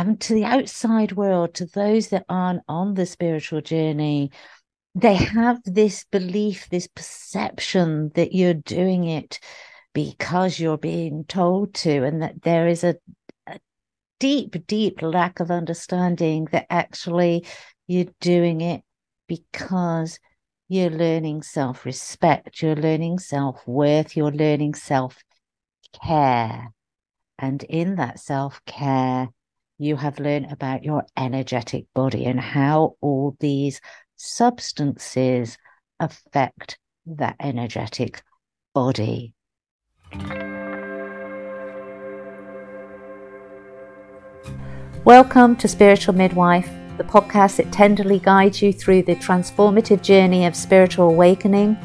and to the outside world, to those that aren't on the spiritual journey, they have this belief, this perception that you're doing it because you're being told to, and that there is a, a deep, deep lack of understanding that actually you're doing it because you're learning self respect, you're learning self worth, you're learning self care. And in that self care, you have learned about your energetic body and how all these substances affect that energetic body. Welcome to Spiritual Midwife, the podcast that tenderly guides you through the transformative journey of spiritual awakening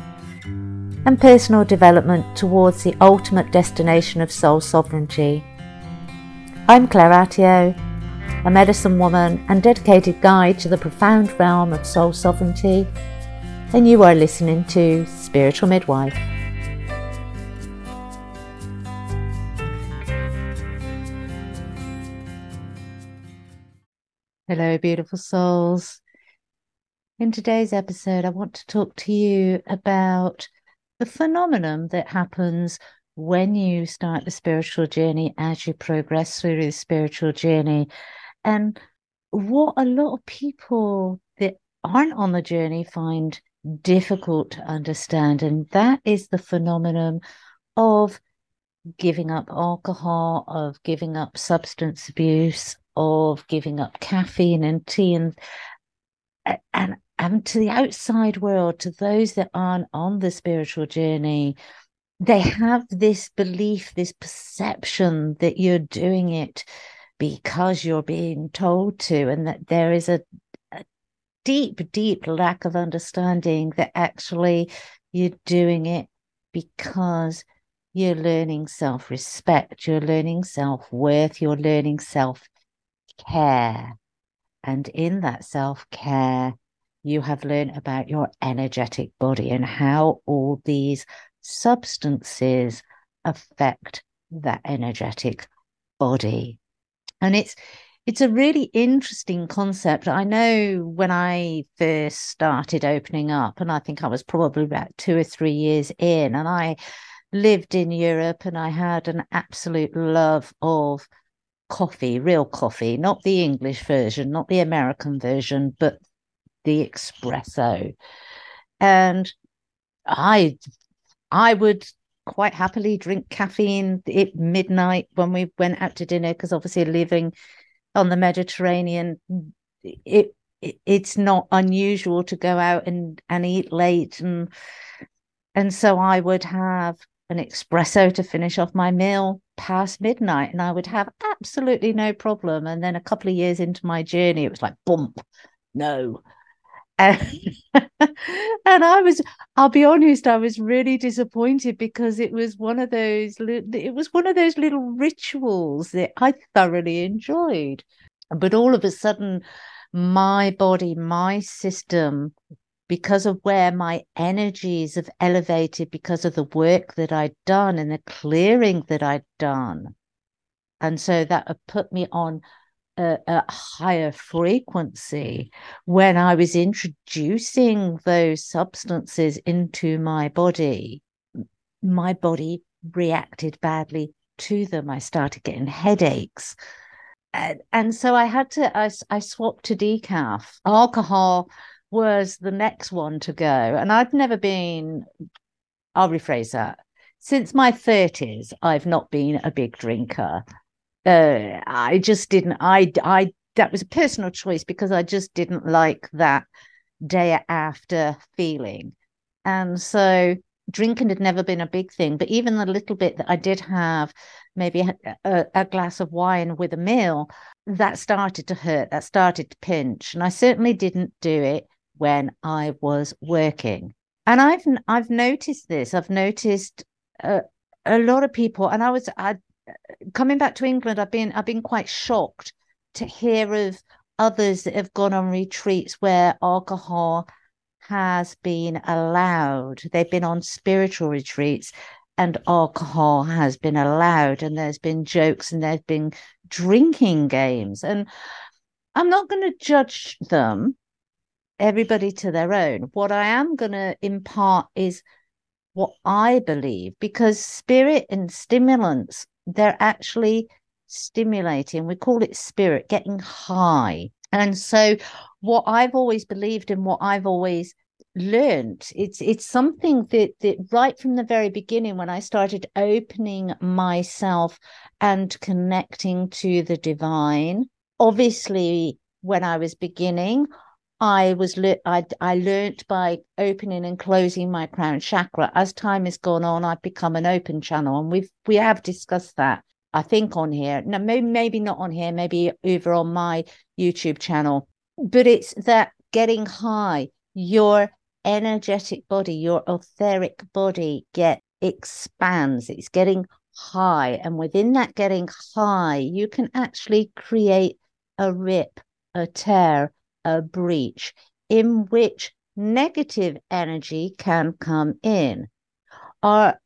and personal development towards the ultimate destination of soul sovereignty. I'm Claire Atyeo, a medicine woman and dedicated guide to the profound realm of soul sovereignty, and you are listening to Spiritual Midwife. Hello, beautiful souls. In today's episode, I want to talk to you about the phenomenon that happens when you start the spiritual journey as you progress through the spiritual journey and what a lot of people that aren't on the journey find difficult to understand. And that is the phenomenon of giving up alcohol, of giving up substance abuse, of giving up caffeine and tea and and and to the outside world, to those that aren't on the spiritual journey, they have this belief, this perception that you're doing it because you're being told to, and that there is a, a deep, deep lack of understanding that actually you're doing it because you're learning self respect, you're learning self worth, you're learning self care. And in that self care, you have learned about your energetic body and how all these substances affect that energetic body and it's it's a really interesting concept. I know when I first started opening up, and I think I was probably about two or three years in, and I lived in Europe and I had an absolute love of coffee, real coffee, not the English version, not the American version, but the espresso. And I I would quite happily drink caffeine at midnight when we went out to dinner because obviously living on the Mediterranean, it, it, it's not unusual to go out and and eat late. And and so I would have an espresso to finish off my meal past midnight and I would have absolutely no problem. And then a couple of years into my journey it was like bump no and, and I was, I'll be honest, I was really disappointed because it was one of those, it was one of those little rituals that I thoroughly enjoyed. But all of a sudden, my body, my system, because of where my energies have elevated, because of the work that I'd done and the clearing that I'd done. And so that put me on a, a, higher frequency when I was introducing those substances into my body, my body reacted badly to them. I started getting headaches. And, and so I had to, I, I swapped to decaf. Alcohol was the next one to go. And I've never been, I'll rephrase that. Since my 30s, I've not been a big drinker uh, I just didn't. I I that was a personal choice because I just didn't like that day after feeling, and so drinking had never been a big thing. But even the little bit that I did have, maybe a, a glass of wine with a meal, that started to hurt. That started to pinch, and I certainly didn't do it when I was working. And I've I've noticed this. I've noticed. Uh, a lot of people and i was i coming back to England, I've been I've been quite shocked to hear of others that have gone on retreats where alcohol has been allowed. They've been on spiritual retreats and alcohol has been allowed, and there's been jokes and there's been drinking games. And I'm not going to judge them, everybody to their own. What I am going to impart is what I believe, because spirit and stimulants, they're actually stimulating. We call it spirit, getting high. And so, what I've always believed and what I've always learned it's it's something that that right from the very beginning when i started opening myself and connecting to the divine obviously when i was beginning i was le- I, I learned by opening and closing my crown chakra as time has gone on i've become an open channel and we've we have discussed that i think on here now maybe, maybe not on here maybe over on my youtube channel but it's that getting high your energetic body, your etheric body get expands. It's getting high. And within that getting high, you can actually create a rip, a tear, a breach in which negative energy can come in. Our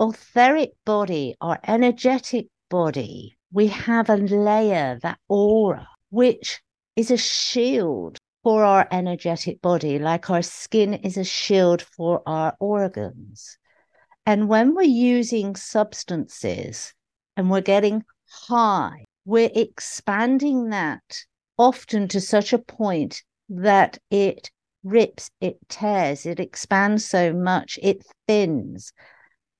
etheric body, our energetic body, we have a layer, that aura, which is a shield for our energetic body, like our skin is a shield for our organs. And when we're using substances and we're getting high, we're expanding that often to such a point that it rips, it tears, it expands so much, it thins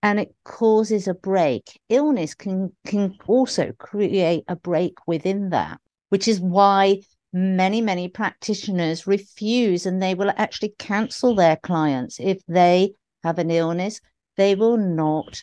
and it causes a break. Illness can can also create a break within that, which is why many, many practitioners refuse and they will actually cancel their clients if they have an illness. They will not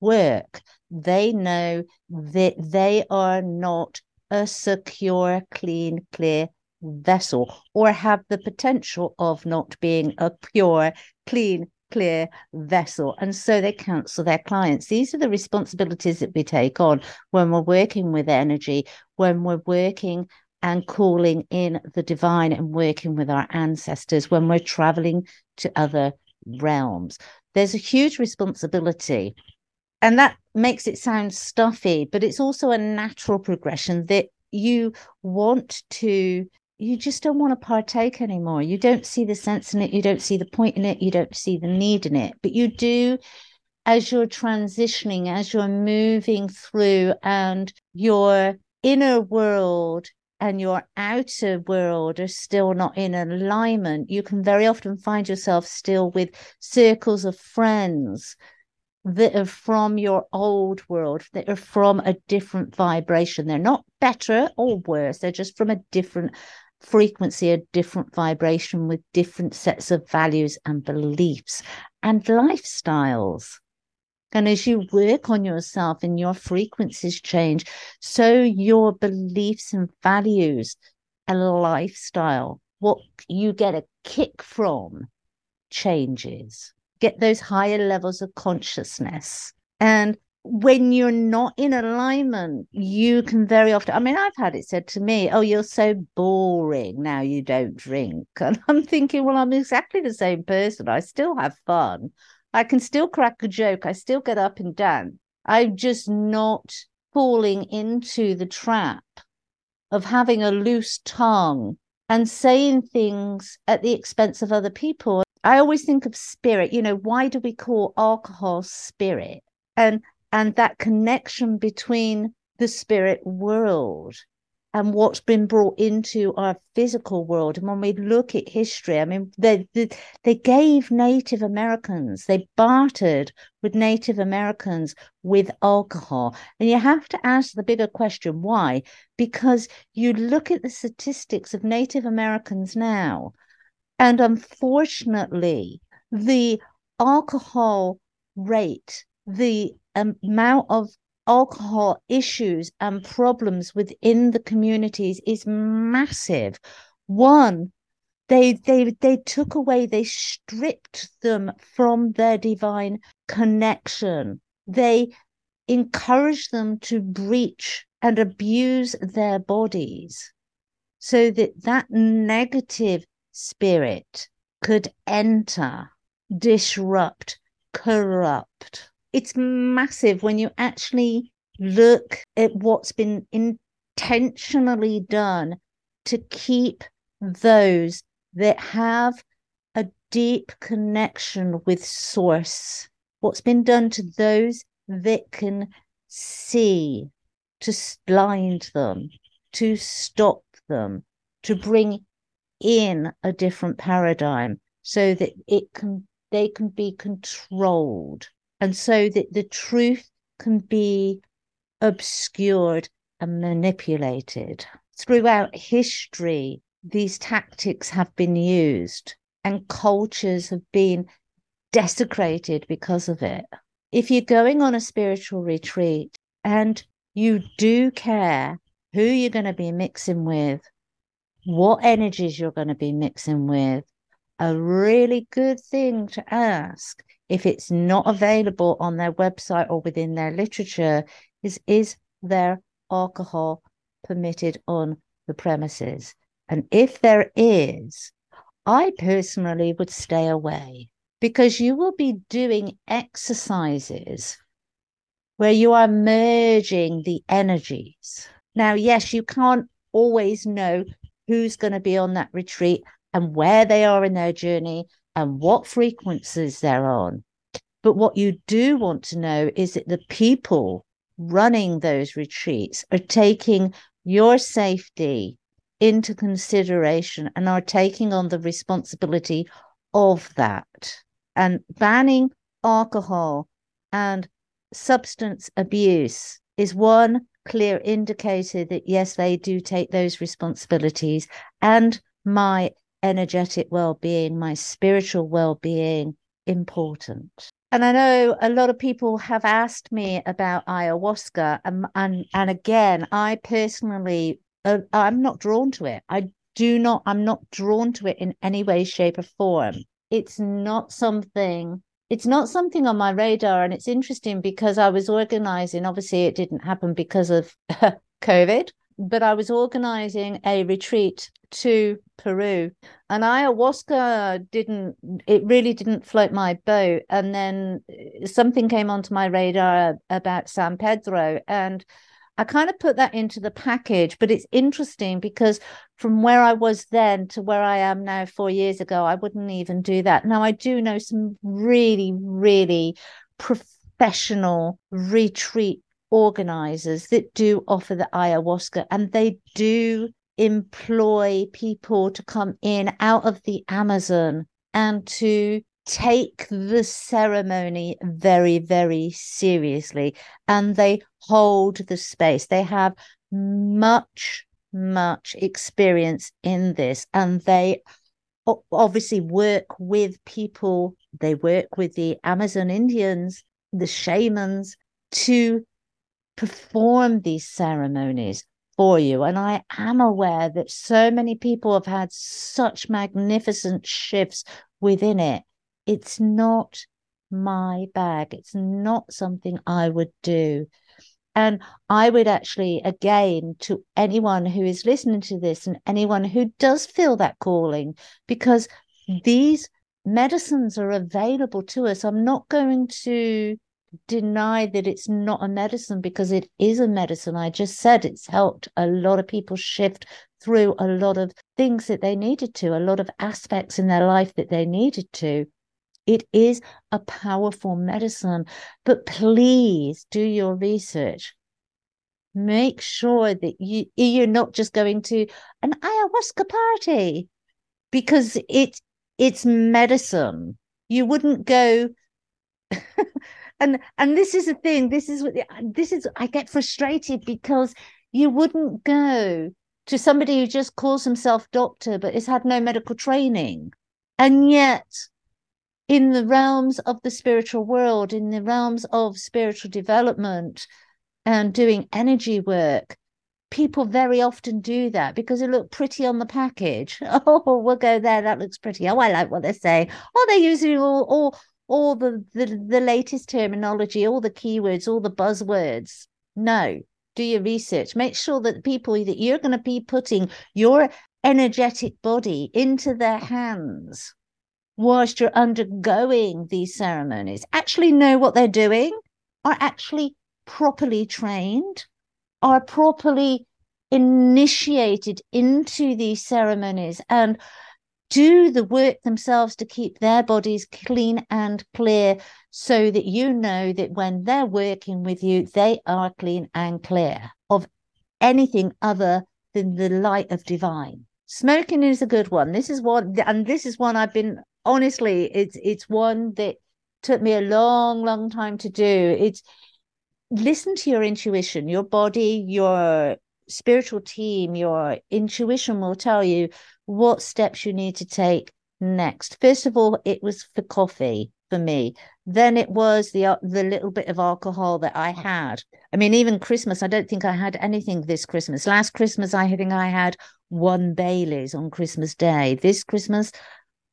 work. They know that they are not a secure, clean, clear vessel or have the potential of not being a pure, clean, clear vessel. And so they cancel their clients. These are the responsibilities that we take on when we're working with energy, when we're working and calling in the divine and working with our ancestors when we're traveling to other realms. There's a huge responsibility. And that makes it sound stuffy, but it's also a natural progression that you want to, you just don't want to partake anymore. You don't see the sense in it. You don't see the point in it. You don't see the need in it. But you do as you're transitioning, as you're moving through, and your inner world and your outer world are still not in alignment, you can very often find yourself still with circles of friends that are from your old world, that are from a different vibration. They're not better or worse, they're just from a different frequency, a different vibration with different sets of values and beliefs and lifestyles. And as you work on yourself and your frequencies change, so your beliefs and values and lifestyle, what you get a kick from, changes. Get those higher levels of consciousness. And when you're not in alignment, you can very often. I mean, I've had it said to me, Oh, you're so boring now you don't drink. And I'm thinking, Well, I'm exactly the same person. I still have fun. I can still crack a joke. I still get up and down. I'm just not falling into the trap of having a loose tongue and saying things at the expense of other people. I always think of spirit, you know, why do we call alcohol spirit? And and that connection between the spirit world and what's been brought into our physical world. And when we look at history, I mean, they, they, they gave Native Americans, they bartered with Native Americans with alcohol. And you have to ask the bigger question why? Because you look at the statistics of Native Americans now, and unfortunately, the alcohol rate, the amount of alcohol issues and problems within the communities is massive. One, they they they took away, they stripped them from their divine connection. They encouraged them to breach and abuse their bodies so that that negative spirit could enter, disrupt, corrupt. It's massive when you actually look at what's been intentionally done to keep those that have a deep connection with source. What's been done to those that can see to blind them to stop them to bring in a different paradigm so that it can they can be controlled. And so that the truth can be obscured and manipulated. Throughout history these tactics have been used and cultures have been desecrated because of it. If you're going on a spiritual retreat and you do care who you're going to be mixing with what energies you're going to be mixing with, a really good thing to ask if it's not available on their website or within their literature is is there alcohol permitted on the premises? And if there is, I personally would stay away because you will be doing exercises where you are merging the energies. Now, yes, you can't always know who's going to be on that retreat and where they are in their journey and what frequencies they're on. But what you do want to know is that the people running those retreats are taking your safety into consideration and are taking on the responsibility of that. And banning alcohol and substance abuse is one clear indicator that yes, they do take those responsibilities and my energetic well being, my spiritual well being important. And I know a lot of people have asked me about ayahuasca, and and, and again, I personally, uh, I'm not drawn to it. I do not. I'm not drawn to it in any way, shape, or form. It's not something it's not something on my radar and it's interesting because i was organizing obviously it didn't happen because of covid but i was organizing a retreat to peru and ayahuasca didn't it really didn't float my boat and then eh, something came onto my radar about san pedro and I kind of put that into the package, but it's interesting because from where I was then to where I am now four years ago, I wouldn't even do that. Now, I do know some really, really professional retreat organizers that do offer the ayahuasca and they do employ people to come in out of the Amazon and to take the ceremony very, very seriously and they hold the space. They have much, much experience in this and they obviously work with people, they work with the Amazon Indians, the shamans to perform these ceremonies for you. And I am aware that so many people have had such magnificent shifts within it it's not my bag. It's not something I would do. And I would actually, again, to anyone who is listening to this and anyone who does feel that calling, because these medicines are available to us. I'm not going to deny that it's not a medicine because it is a medicine. I just said it's helped a lot of people shift through a lot of things that they needed to, a lot of aspects in their life that they needed to. It is a powerful medicine, but please do your research. Make sure that you you're not just going to an ayahuasca party because it it's medicine. You wouldn't go and and this is the thing this is what this is i get frustrated because you wouldn't go to somebody who just calls himself doctor but has had no medical training and yet in the realms of the spiritual world, in the realms of spiritual development and doing energy work, people very often do that because it look pretty on the package. Oh, we'll go there. That looks pretty. Oh, I like what they're saying. Oh, they're using all all all the, the the latest terminology, all the keywords, all the buzzwords. No, do your research. Make sure that the people that you're going to be putting your energetic body into their hands whilst you're undergoing these ceremonies actually know what they're doing, are actually properly trained, are properly initiated into these ceremonies and do the work themselves to keep their bodies clean and clear so that you know that when they're working with you, they are clean and clear of anything other than the light of divine. Smoking is a good one. This is one, and this is one I've been honestly, it's it's one that took me a long, long time to do. It's listen to your intuition, your body, your spiritual team, your intuition will tell you what steps you need to take next. First of all, it was for coffee for me. Then it was the uh, the little bit of alcohol that I had. I mean, even Christmas, I don't think I had anything this Christmas. Last Christmas, I think I had one Bailey's on Christmas Day. This Christmas,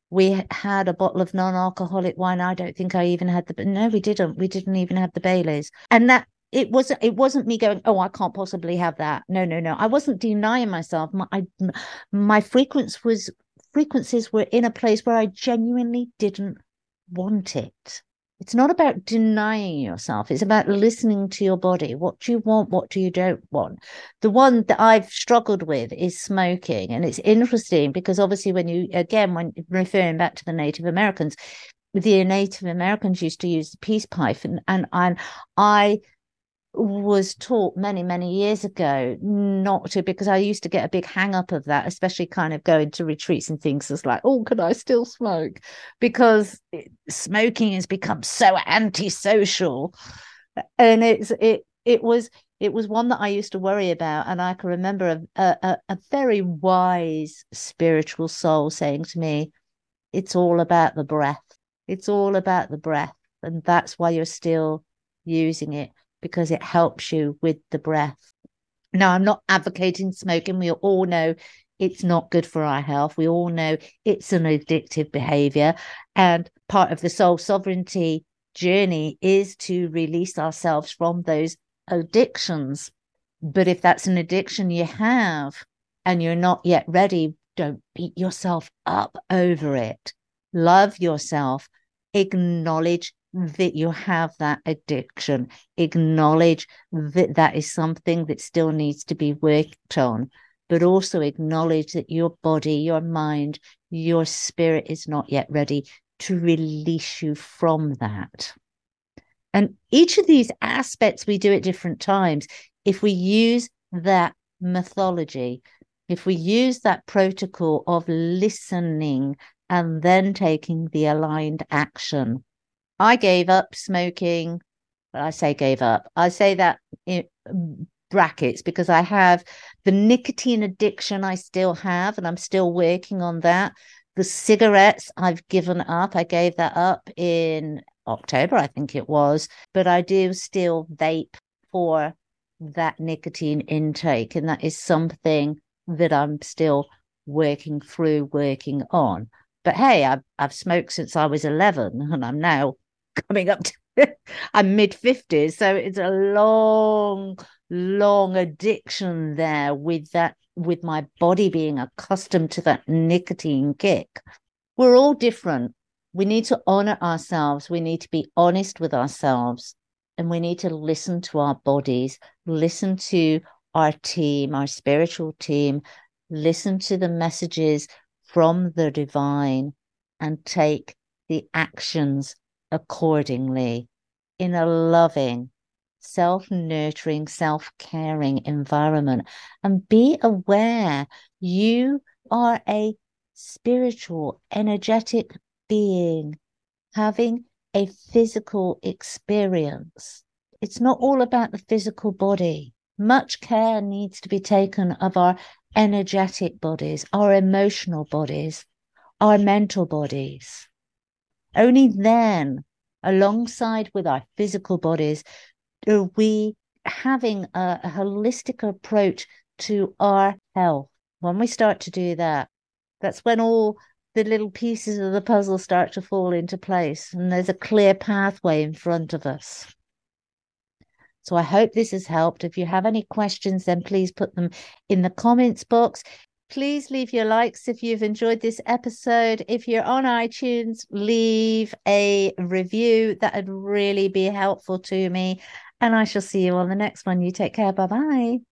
we had a bottle of non-alcoholic wine. I don't think I even had the no, we didn't. We didn't even have the Baileys. And that it wasn't it wasn't me going oh i can't possibly have that no no no i wasn't denying myself my I, my frequency was frequencies were in a place where i genuinely didn't want it it's not about denying yourself it's about listening to your body. What do you want? What do you don't want? The one that i've struggled with is smoking and it's interesting because obviously when you again when referring back to the native americans the native americans used to use the peace pipe and and, and i was taught many many years ago not to because i used to get a big hang up of that especially kind of going to retreats and things it's like oh can i still smoke? Because it, smoking has become so antisocial. And it's it it was it was one that i used to worry about and i can remember a, a, a very wise spiritual soul saying to me it's all about the breath. It's all about the breath and that's why you're still using it because it helps you with the breath. Now, I'm not advocating smoking. We all know it's not good for our health. We all know it's an addictive behavior. And part of the soul sovereignty journey is to release ourselves from those addictions. But if that's an addiction you have and you're not yet ready, don't beat yourself up over it. Love yourself, acknowledge that you have that addiction. Acknowledge that that is something that still needs to be worked on, but also acknowledge that your body, your mind, your spirit is not yet ready to release you from that. And each of these aspects we do at different times. If we use that mythology, if we use that protocol of listening and then taking the aligned action, I gave up smoking. Well, I say gave up. I say that in brackets because I have the nicotine addiction I still have, and I'm still working on that. The cigarettes I've given up. I gave that up in October, I think it was, but I do still vape for that nicotine intake. And that is something that I'm still working through, working on. But hey, I've, I've smoked since I was 11 and I'm now coming up to I'm mid 50s. So it's a long, long addiction there with that, with my body being accustomed to that nicotine kick. We're all different. We need to honor ourselves. We need to be honest with ourselves. And we need to listen to our bodies, listen to our team, our spiritual team, listen to the messages from the divine and take the actions accordingly in a loving, self nurturing, self caring environment. And be aware you are a spiritual, energetic being having a physical experience. It's not all about the physical body. Much care needs to be taken of our energetic bodies, our emotional bodies, our mental bodies. Only then, alongside with our physical bodies, are we having a, a holistic approach to our health. When we start to do that, that's when all the little pieces of the puzzle start to fall into place and there's a clear pathway in front of us. So I hope this has helped. If you have any questions, then please put them in the comments box. Please leave your likes if you've enjoyed this episode. If you're on iTunes, leave a review. That would really be helpful to me. And I shall see you on the next one. You take care. Bye bye.